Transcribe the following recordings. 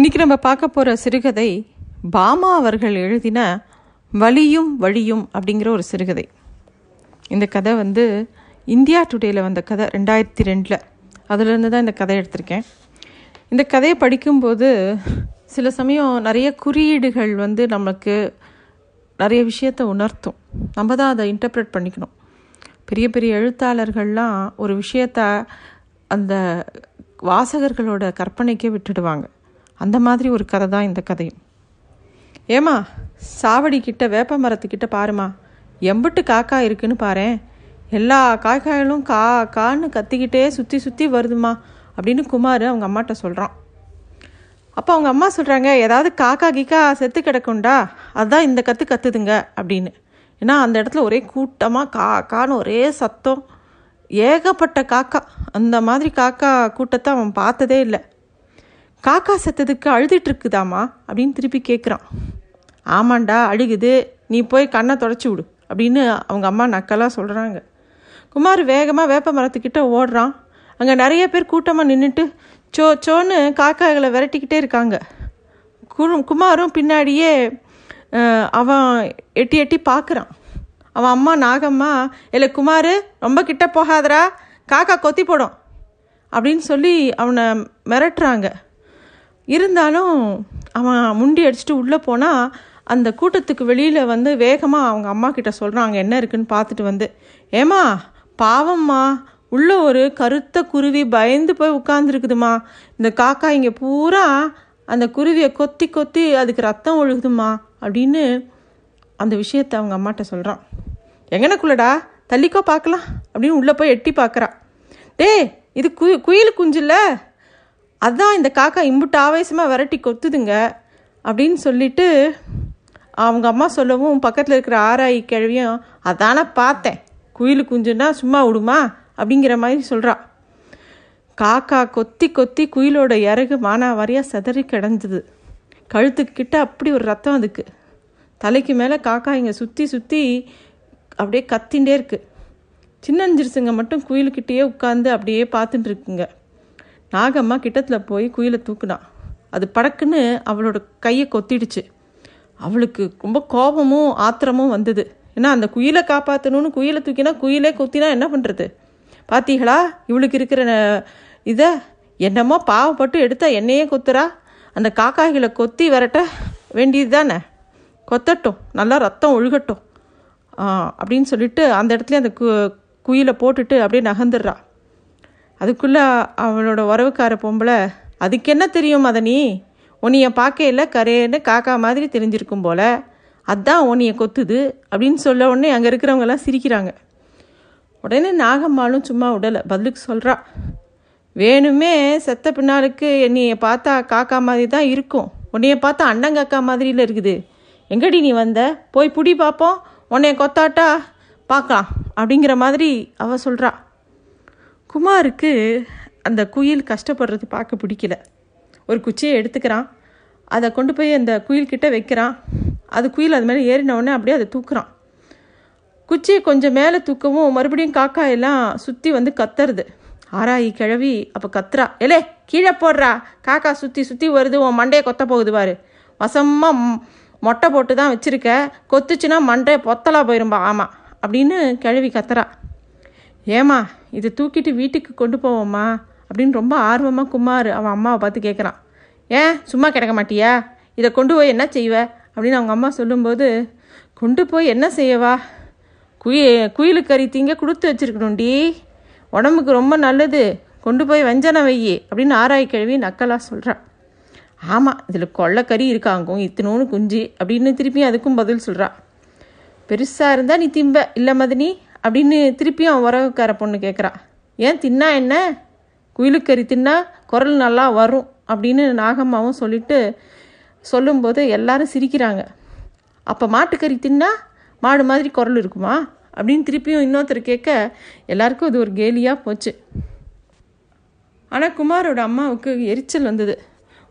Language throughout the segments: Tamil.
இன்றைக்கி நம்ம பார்க்க போகிற சிறுகதை பாமா அவர்கள் எழுதின வலியும் வழியும் அப்படிங்கிற ஒரு சிறுகதை. இந்த கதை வந்து இந்தியா டுடேயில் வந்த கதை ரெண்டாயிரத்தி ரெண்டில். அதுலேருந்து தான் இந்த கதை எடுத்திருக்கேன். இந்த கதையை படிக்கும்போது சில சமயம் நிறைய குறியீடுகள் வந்து நமக்கு நிறைய விஷயத்தை உணர்த்தும். நம்ம தான் அதை இன்டர்பிரட் பண்ணிக்கணும். பெரிய பெரிய எழுத்தாளர்கள்லாம் ஒரு விஷயத்த அந்த வாசகர்களோட கற்பனைக்கே விட்டுடுவாங்க. அந்த மாதிரி ஒரு கதை தான் இந்த கதையும் ஏமா சாவடி கிட்ட வேப்ப மரத்துக்கிட்ட பாருமா எம்பிட்டு காக்கா இருக்குன்னு பாரேன். எல்லா காக்காய்களும் கா கான்னு கத்திக்கிட்டே சுற்றி சுற்றி வருதுமா அப்படின்னு குமார் அவங்க அம்மாட்ட சொல்கிறான் அப்போ அவங்க அம்மா சொல்கிறாங்க ஏதாவது காக்கா கீக்கா செத்து கிடக்குண்டா அதுதான் இந்த கற்று கத்துதுங்க அப்படின்னு. ஏன்னா அந்த இடத்துல ஒரே கூட்டமாக கா கான்னு ஒரே சத்தம். ஏகப்பட்ட காக்கா. அந்த மாதிரி காக்கா கூட்டத்தை அவன் பார்த்ததே இல்லை. காக்கா செத்ததுக்கு அழுதுட்டு இருக்குதாமா அப்படின்னு திருப்பி கேட்குறான் ஆமாண்டா அழுகுது. நீ போய் கண்ணை தொடச்சி விடு அப்படின்னு அவங்க அம்மா நக்கலாக சொல்கிறாங்க குமார் வேகமாக வேப்ப மரத்துக்கிட்ட ஓடுறான். அங்கே நிறைய பேர் கூட்டமாக நின்றுட்டு சோ சோன்னு காக்காய்களை விரட்டிக்கிட்டே இருக்காங்க. குமாரும் பின்னாடியே அவன் எட்டி எட்டி பார்க்குறான் அவன் அம்மா நாகம்மா இல்லை குமார் ரொம்ப கிட்ட போகாதடா. காக்கா கொத்தி போடும். அப்படின்னு சொல்லி அவனை மிரட்டுறாங்க. இருந்தாலும் அவன் முண்டி அடிச்சுட்டு உள்ளே போனால் அந்த கூட்டத்துக்கு வெளியில் வந்து வேகமாக அவங்க அம்மா கிட்ட சொல்கிறான் அங்கே என்ன இருக்குன்னு பார்த்துட்டு வந்து. ஏமா பாவம்மா. உள்ள ஒரு கருத்த குருவி பயந்து போய் உட்காந்துருக்குதுமா இந்த காக்கா இங்கே பூரா அந்த குருவியை கொத்தி கொத்தி அதுக்கு ரத்தம் ஒழுகுதுமா. அப்படின்னு அந்த விஷயத்தை அவங்க அம்மாட்ட சொல்கிறான் எங்கனக்குள்ளடா? தள்ளிக்கோ பார்க்கலாம். அப்படின்னு உள்ளே போய் எட்டி பார்க்குறான் டே இது கு குயில் குஞ்சில்ல? அதான் இந்த காக்கா இம்புட்டு ஆவேசமாக விரட்டி கொத்துதுங்க அப்படின்னு சொல்லிட்டு அவங்க அம்மா சொல்லவும் பக்கத்தில் இருக்கிற ஆராய் கிழவியும் அதான பார்த்தேன். குயில் குஞ்சுன்னா சும்மா விடுமா? அப்படிங்கிற மாதிரி சொல்கிறா காக்கா கொத்தி கொத்தி குயிலோட இறகு மானாவாரியாக சிதறி கிடந்தது. கழுத்துக்கிட்ட அப்படி ஒரு ரத்தம் அதுக்கு. தலைக்கு மேலே காக்கா இங்கே சுற்றி சுற்றி அப்படியே கத்தின்ண்டே இருக்குது சின்னஞ்சிறுசுங்க மட்டும் குயிலுக்கிட்டேயே உட்காந்து அப்படியே பார்த்துட்டு இருக்குங்க. நாகம்மா கிட்டத்தில் போய் குயிலை தூக்குனான் அது படக்குன்னு அவளோட கையை கொத்திடுச்சு. அவளுக்கு ரொம்ப கோபமும் ஆத்திரமும் வந்தது. ஏன்னா அந்த குயிலை காப்பாற்றணும்னு குயிலை தூக்கினா குயிலே கொத்தினா என்ன பண்ணுறது பார்த்தீங்களா இவளுக்கு இருக்கிற இதை என்னமோ பாவப்பட்டு எடுத்தா என்னையே கொத்துறா. அந்த காக்காய்களை கொத்தி விரட்ட வேண்டியது தானே கொத்தட்டும். நல்லா ரத்தம் ஒழுகட்டும் அப்படின்னு சொல்லிட்டு அந்த இடத்துல அந்த கு குயிலை போட்டுட்டு அப்படியே நகர்ந்துடுறா. அதுக்குள்ளே அவளோட உறவுக்கார பொம்பளை அதுக்கு என்ன தெரியும் மதனி? உன்னைய பார்க்கையில கரேன்னு காக்கா மாதிரி தெரிஞ்சிருக்கும் போல. அதான் உன்னைய கொத்துது அப்படின்னு சொல்ல உடனே அங்கே இருக்கிறவங்கெல்லாம் சிரிக்கிறாங்க. உடனே நாகம்மாலும் சும்மா விடலை பதிலுக்கு சொல்கிறா வேணுமே செத்த பின்னாளுக்கு என்னைய பார்த்தா காக்கா மாதிரி தான் இருக்கும். உன்னைய பார்த்தா அண்ணங்காக்கா மாதிரியில் இருக்குது. எங்கடி நீ வந்த? போய் புடி பார்ப்போம் உன்னைய கொத்தாட்டா? பார்க்கலாம் அப்படிங்கிற மாதிரி அவள் சொல்கிறா குமாருக்கு அந்த குயில் கஷ்டப்படுறது பார்க்க பிடிக்கல. ஒரு குச்சியை எடுத்துக்கிறான். அதை கொண்டு போய் அந்த குயில்கிட்ட வைக்கிறான். அது குயில் அது மேலே ஏறின உடனே அப்படியே அதை தூக்குறான். குச்சியை கொஞ்சம் மேலே தூக்கவும் மறுபடியும் காக்கா எல்லாம் சுற்றி வந்து கத்துறது ஆராயி கிழவி அப்போ கத்துறா. எலே கீழே போடுறா. காக்கா சுற்றி சுற்றி வருது. உன் மண்டையை கொத்த போகுது பாரு. வசமாக மொட்டை போட்டு தான் வச்சிருக்க. கொத்துச்சுன்னா மண்டையை பொத்தலா போயிரும்பா. ஆமாம் அப்படின்னு கிழவி கத்துறா. ஏமா இதை தூக்கிட்டு வீட்டுக்கு கொண்டு போவோம்மா அப்படின்னு ரொம்ப ஆர்வமாக குமார் அவன் அம்மாவை பார்த்து கேட்குறான் ஏன் சும்மா கிடக்க மாட்டியா? இதை கொண்டு போய் என்ன செய்வ? அப்படின்னு அவங்க அம்மா சொல்லும்போது கொண்டு போய் என்ன செய்யவா? குயி குயிலு கறி திங்க கொடுத்து வச்சுருக்கணும்டி. உடம்புக்கு ரொம்ப நல்லது. கொண்டு போய் வெஞ்சனம் வையி அப்படின்னு ஆராய் கிழவி நக்கலாக சொல்கிறான் ஆமாம் இதில் கொள்ளைக்கறி இருக்காங்கும் இத்தனோன்னு குஞ்சு அப்படின்னு திருப்பி அதுக்கும் பதில் சொல்கிறான் பெருசாக இருந்தால் நீ திம்ப இல்லை மதினி? அப்படின்னு திருப்பியும் அவன் உறவுக்கார பொண்ணு கேட்குறா ஏன் தின்னா என்ன? குயிலுக்கறி தின்னா குரல் நல்லா வரும் அப்படின்னு நாகம்மாவும் சொல்லிட்டு சொல்லும்போது எல்லாரும் சிரிக்கிறாங்க. அப்போ மாட்டுக்கறி தின்னா மாடு மாதிரி குரல் இருக்குமா? அப்படின்னு திருப்பியும் இன்னொருத்தர் கேட்க எல்லாருக்கும் அது ஒரு கேலியாக போச்சு. ஆனால் குமாரோட அம்மாவுக்கு எரிச்சல் வந்தது.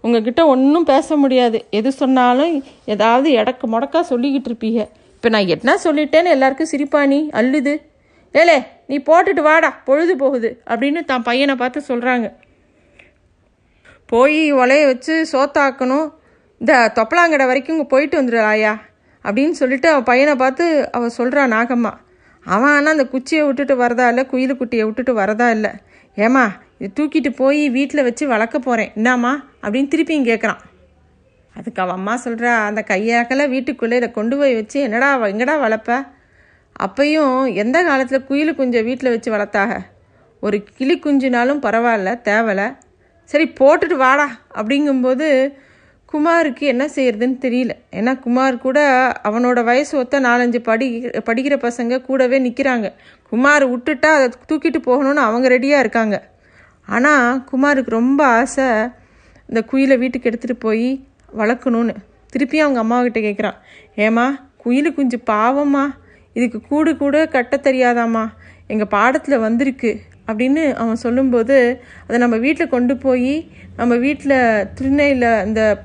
உங்ககிட்ட ஒன்றும் பேச முடியாது. எது சொன்னாலும் ஏதாவது இடக்கு முடக்கா சொல்லிக்கிட்டு இருப்பீங்க. இப்போ நான் என்ன சொல்லிட்டேன்னு எல்லாருக்கும் சிரிப்பாணி அள்ளுது ஏலே நீ போட்டுட்டு வாடா பொழுது போகுது அப்படின்னு தான் பையனை பார்த்து சொல்கிறாங்க போய் ஒலைய வச்சு சோத்தாக்கணும். இந்த தொப்பலாங்கடை வரைக்கும் இங்கே போயிட்டு வந்துடு ஆயா அப்படின்னு சொல்லிட்டு அவன் பையனை பார்த்து அவள் சொல்கிறா நாகம்மா அவன் ஆனால் அந்த குச்சியை விட்டுட்டு வரதா இல்லை குயில் குட்டியை விட்டுட்டு வரதா இல்லை. ஏமா இது தூக்கிட்டு போய் வீட்டில் வச்சு வளர்க்க போகிறேன் என்னம்மா அப்படின்னு திருப்பியும் கேட்குறான் அதுக்கு அவள் அம்மா சொல்கிறா அந்த கையாக்கெல்லாம் வீட்டுக்குள்ளே இதை கொண்டு போய் வச்சு என்னடா எங்கடா வளர்ப்ப? அப்பையும் எந்த காலத்தில் குயில் குஞ்சை வீட்டில் வச்சு வளர்த்தாக? ஒரு கிளி குஞ்சுனாலும் பரவாயில்ல தேவலை. சரி போட்டுட்டு வாடா. அப்படிங்கும்போது குமாருக்கு என்ன செய்யறதுன்னு தெரியல. ஏன்னா குமார் கூட அவனோட வயசு ஒத்த நாலஞ்சு படி படிக்கிற பசங்க கூடவே நிற்கிறாங்க குமார் விட்டுட்டா அதை தூக்கிட்டு போகணும்னு அவங்க ரெடியாக இருக்காங்க. ஆனால் குமாருக்கு ரொம்ப ஆசை இந்த குயிலை வீட்டுக்கு எடுத்துகிட்டு போய் வளர்க்கணும்னு. திருப்பியும் அவங்க அம்மாக்கிட்ட கேட்குறான் ஏம்மா குயில் குஞ்சு பாவம்மா. இதுக்கு கூடு கூட கட்ட தெரியாதாம்மா. எங்கள் பாடத்தில் வந்திருக்கு. அப்படின்னு அவன் சொல்லும்போது அதை நம்ம வீட்டில் கொண்டு போய் நம்ம வீட்டில் திருநெல்வேலியில் இந்த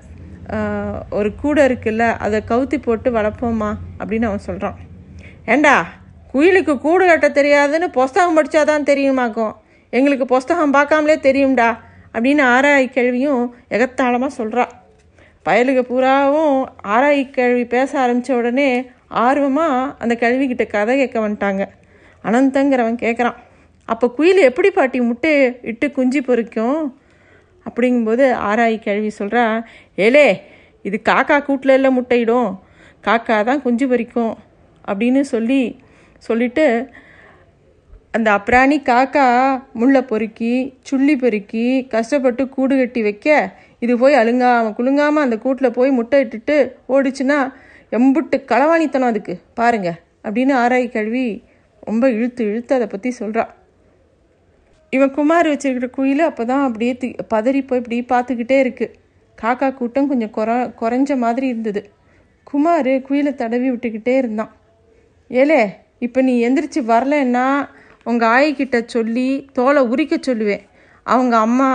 ஒரு கூடை இருக்குல்ல அதை கவுத்தி போட்டு வளர்ப்போம்மா அப்படின்னு அவன் சொல்கிறான் ஏண்டா குயிலுக்கு கூடு கட்ட தெரியாதுன்னு புஸ்தகம் படித்தாதான் தெரியுமாக்கும் எங்களுக்கு புஸ்தகம் பார்க்காமலே தெரியும்டா. அப்படின்னு ஆராய் கேள்வியும் எகத்தாளமாக சொல்கிறா பயலுக பூராவும் ஆராய் கேள்வி பேச ஆரம்பித்த உடனே ஆர்வமாக அந்த கேள்விக்கிட்ட கதை கேட்க வந்துட்டாங்க. அனந்தங்கிறவன் கேட்குறான் அப்போ குயில் எப்படி பாட்டி முட்டை இட்டு குஞ்சு பொறிக்கும்? அப்படிங்கும்போது ஆராய் கேள்வி சொல்கிறா ஏலே இது காக்கா கூட்டில் இல்லை முட்டையிடும். காக்கா தான் குஞ்சு பொறிக்கும். அப்படின்னு சொல்லி சொல்லிட்டு அந்த அப்ராணி காக்கா முள்ளை பொறுக்கி சுள்ளி பொறுக்கி கஷ்டப்பட்டு கூடு கட்டி வைக்க இது போய் அழுங்காம குலுங்காமல் அந்த கூட்டில் போய் முட்டை இட்டுட்டு ஓடிச்சுன்னா எம்புட்டு களவாணித்தனம் அதுக்கு. பாருங்க. அப்படின்னு ஆராய் கழுவி ரொம்ப இழுத்து இழுத்து அதை பற்றி சொல்கிறான் இவன் குமார் வச்சிருக்கிற குயில் அப்போ தான் அப்படியே தி பதறி போய் இப்படி பார்த்துக்கிட்டே இருக்குது காக்கா கூட்டம் கொஞ்சம் குற குறைஞ்ச மாதிரி இருந்தது. குமார் குயிலை தடவி விட்டுக்கிட்டே இருந்தான். ஏலே இப்போ நீ எந்திரிச்சு வரலன்னா உங்கள் ஆயிக்கிட்ட சொல்லி தோலை உரிக்க சொல்லுவேன். அவங்க அம்மா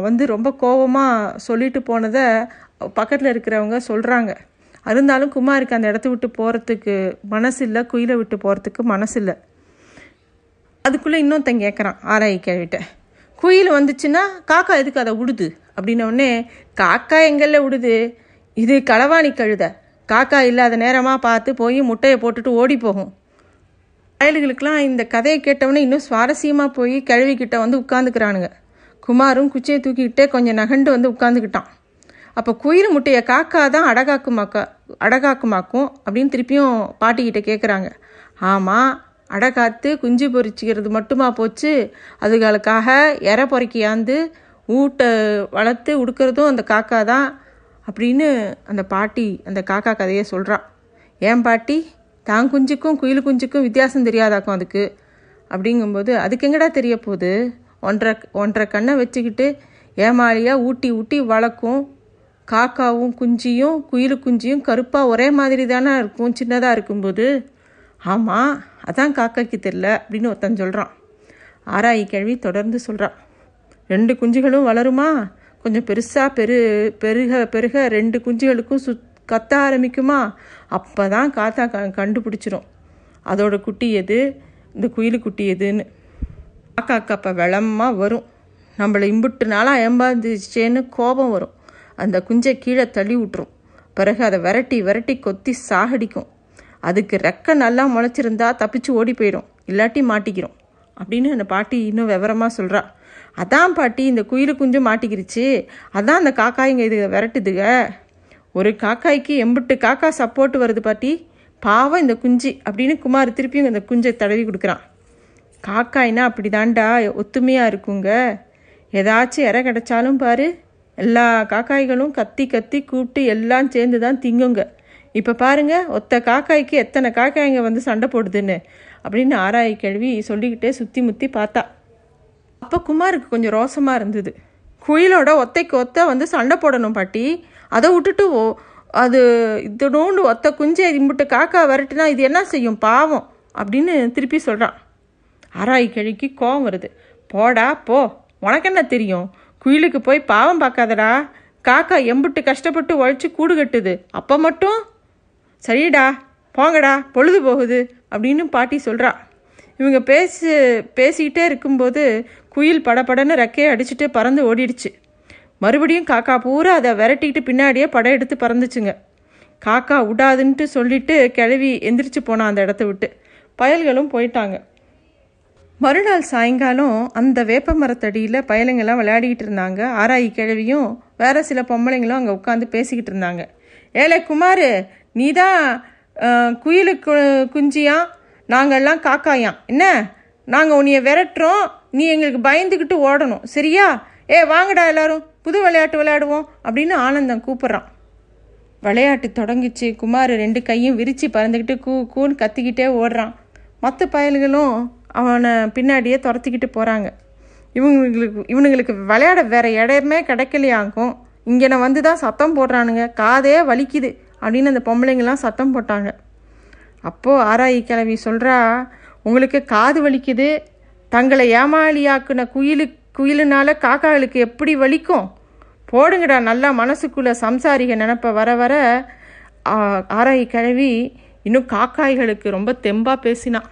வந்து ரொம்ப கோபமாக சொல்லிட்டு போனதை பக்கத்தில் இருக்கிறவங்க சொல்கிறாங்க இருந்தாலும் குமாருக்கு அந்த இடத்த விட்டு போகிறதுக்கு மனசு இல்லை குயிலை விட்டு போகிறதுக்கு மனசு இல்லை அதுக்குள்ளே இன்னொருத்தன் கேட்குறான் ஆராய் கேள்விட்ட குயில் வந்துச்சுன்னா காக்கா எதுக்கு அதை விடுது அப்படின்னோடனே காக்கா எங்கல்ல விடுது இது களவாணி கழுத. காக்கா இல்லாத நேரமாக பார்த்து போய் முட்டையை போட்டுட்டு ஓடி போகும். பயல்களுக்கெல்லாம் இந்த கதையை கேட்டவொடனே இன்னும் சுவாரஸ்யமாக போய் கிழவிக்கிட்ட வந்து உட்காந்துக்கிறானுங்க குமாரும் குச்சியை தூக்கிக்கிட்டே கொஞ்சம் நகண்டு வந்து உட்காந்துக்கிட்டான் அப்போ குயில் முட்டையை காக்கா தான் அடகாக்குமாக்கா அடகாக்குமாக்கும் அப்படின்னு திருப்பியும் பாட்டிக்கிட்ட கேட்குறாங்க ஆமாம் அடகாத்து குஞ்சு பொறிச்சிக்கிறது மட்டுமா போச்சு? அதுகளுக்காக எரை பொறுக்கியாந்து ஊட்டை வளர்த்து உடுக்கிறதும் அந்த காக்கா தான் அப்படின்னு அந்த பாட்டி அந்த காக்கா கதையை சொல்கிறான் ஏன் பாட்டி? தான் குஞ்சுக்கும் குயில் குஞ்சுக்கும் வித்தியாசம் தெரியாதாக்கும் அதுக்கு? அப்படிங்கும்போது அதுக்கு எங்கடா தெரிய போகுது? ஒன்றரை ஒன்றரை கண்ணை வச்சுக்கிட்டு ஏமாளியாக ஊட்டி ஊட்டி வளர்க்கும். காக்காவும் குஞ்சியும் குயில் குஞ்சியும் கருப்பாக ஒரே மாதிரி தானே இருக்கும் சின்னதாக இருக்கும்போது. ஆமாம் அதான் காக்காக்கு தெரில அப்படின்னு ஒருத்தன் சொல்கிறான் ஆராயி கேள்வி தொடர்ந்து சொல்கிறான் ரெண்டு குஞ்சுகளும் வளருமா? கொஞ்சம் பெருசாக பெரு பெருக பெருக ரெண்டு குஞ்சுகளுக்கும் சுத் கத்த ஆரம்பிக்குமா? அப்போ தான் காத்தா க கண்டுபிடிச்சிரும். அதோட குட்டி எது? இந்த குயில் குட்டி எதுன்னு. காக்காக்கு அப்போ வெளமாக வரும். நம்மளை இம்புட்டு நாளாக ஏம்பாந்துச்சேன்னு கோபம் வரும். அந்த குஞ்சை கீழே தள்ளி விட்டுரும். பிறகு அதை விரட்டி விரட்டி கொத்தி சாகடிக்கும். அதுக்கு ரெக்க நல்லா முளைச்சிருந்தா தப்பிச்சு ஓடி போயிடும். இல்லாட்டி மாட்டிக்கிறோம். அப்படின்னு அந்த பாட்டி இன்னும் விவரமாக சொல்கிறா அதான் பாட்டி இந்த குயில் குஞ்சு மாட்டிக்கிருச்சு. அதான் அந்த காக்காய்ங்க இது விரட்டுதுக. ஒரு காக்காய்க்கு எம்புட்டு காக்கா சப்போர்ட் வருது பாட்டி. பாவம் இந்த குஞ்சு அப்படின்னு குமார் திருப்பியும் அந்த குஞ்சை தடவி கொடுக்குறான். காக்காய்னா அப்படிதான்டா ஒத்துமையாக இருக்குங்க. ஏதாச்சும் இற கிடச்சாலும் பாரு. எல்லா காக்காய்களும் கத்தி கத்தி கூப்பிட்டு எல்லாம் சேர்ந்து தான் திங்குங்க. இப்போ பாருங்க ஒத்த காக்காய்க்கு எத்தனை காக்காய்ங்க வந்து சண்டை போடுதுன்னு அப்படின்னு ஆராய் கேள்வி சொல்லிக்கிட்டே சுற்றி முற்றி பார்த்தா. அப்போ குமாருக்கு கொஞ்சம் ரோசமாக இருந்தது. குயிலோட ஒத்தைக்கு ஒத்த வந்து சண்டை போடணும் பாட்டி. அதை விட்டுட்டு ஓ அது இதோண்டு ஒத்த குஞ்சை இம்பிட்டு காக்கா வரட்டுனா இது என்ன செய்யும்? பாவம் அப்படின்னு திருப்பி சொல்கிறான் ஆராய் கிழக்கி கோவம் வருது. போடா போ. உனக்கு என்ன தெரியும்? குயிலுக்கு போய் பாவம் பார்க்காதடா. காக்கா எம்புட்டு கஷ்டப்பட்டு உழைச்சி கூடு கட்டுது. அப்போ மட்டும்? சரிடா போங்கடா பொழுது போகுது அப்படின்னு பாட்டி சொல்கிறா இவங்க பேசு பேசிக்கிட்டே இருக்கும்போது குயில் படபடன்னு ரெக்கையை அடிச்சுட்டு பறந்து ஓடிடுச்சு. மறுபடியும் காக்கா பூரா அதை விரட்டிக்கிட்டு பின்னாடியே படம் எடுத்து பறந்துச்சுங்க. காக்கா விடாதுன்ட்டு சொல்லிட்டு கிளவி எந்திரிச்சு போனான் அந்த இடத்த விட்டு. பயல்களும் போயிட்டாங்க. மறுநாள் சாயங்காலம் அந்த வேப்ப மரத்தடியில் பயலுங்கெல்லாம் விளையாடிக்கிட்டு இருந்தாங்க. ஆராயி கிழவியும் வேறு சில பொம்பளைங்களும் அங்கே உட்காந்து பேசிக்கிட்டு இருந்தாங்க. ஏலே குமார் நீ தான் குயிலு குஞ்சியாம் நாங்கள்லாம் காக்காயாம் என்ன? நாங்கள் உன்னைய விரட்டுறோம். நீ எங்களுக்கு பயந்துக்கிட்டு ஓடணும். சரியா? ஏ வாங்கடா எல்லாரும். புது விளையாட்டு விளையாடுவோம் அப்படின்னு ஆனந்தம் கூப்பிட்றான். விளையாட்டு தொடங்கிச்சு. குமார் ரெண்டு கையும் விரித்து பறந்துக்கிட்டு கூ கூன்னு கத்திக்கிட்டே ஓடுறான். மற்ற பயல்களும் அவனை பின்னாடியே துரத்திக்கிட்டு போகிறாங்க இவங்களுக்கு இவனுங்களுக்கு விளையாட வேற இடமே கிடைக்கலையாக்கும் இங்கே வந்து தான் சத்தம் போடுறானுங்க. காதே வலிக்குது அப்படின்னு அந்த பொம்பளைங்கெல்லாம் சத்தம் போட்டாங்க. அப்போது ஆராயி கிழவி சொல்கிறா உங்களுக்கு காது வலிக்குது? தங்களை ஏமாளியாக்குன குயிலு குயிலுனால காக்காளுக்கு எப்படி வலிக்கும்? போடுங்கடா நல்லா மனசுக்குள்ளே சம்சாரிக நினப்ப வர வர. ஆராயி கிழவி இன்னும் காக்காய்களுக்கு ரொம்ப தெம்பாக பேசினான்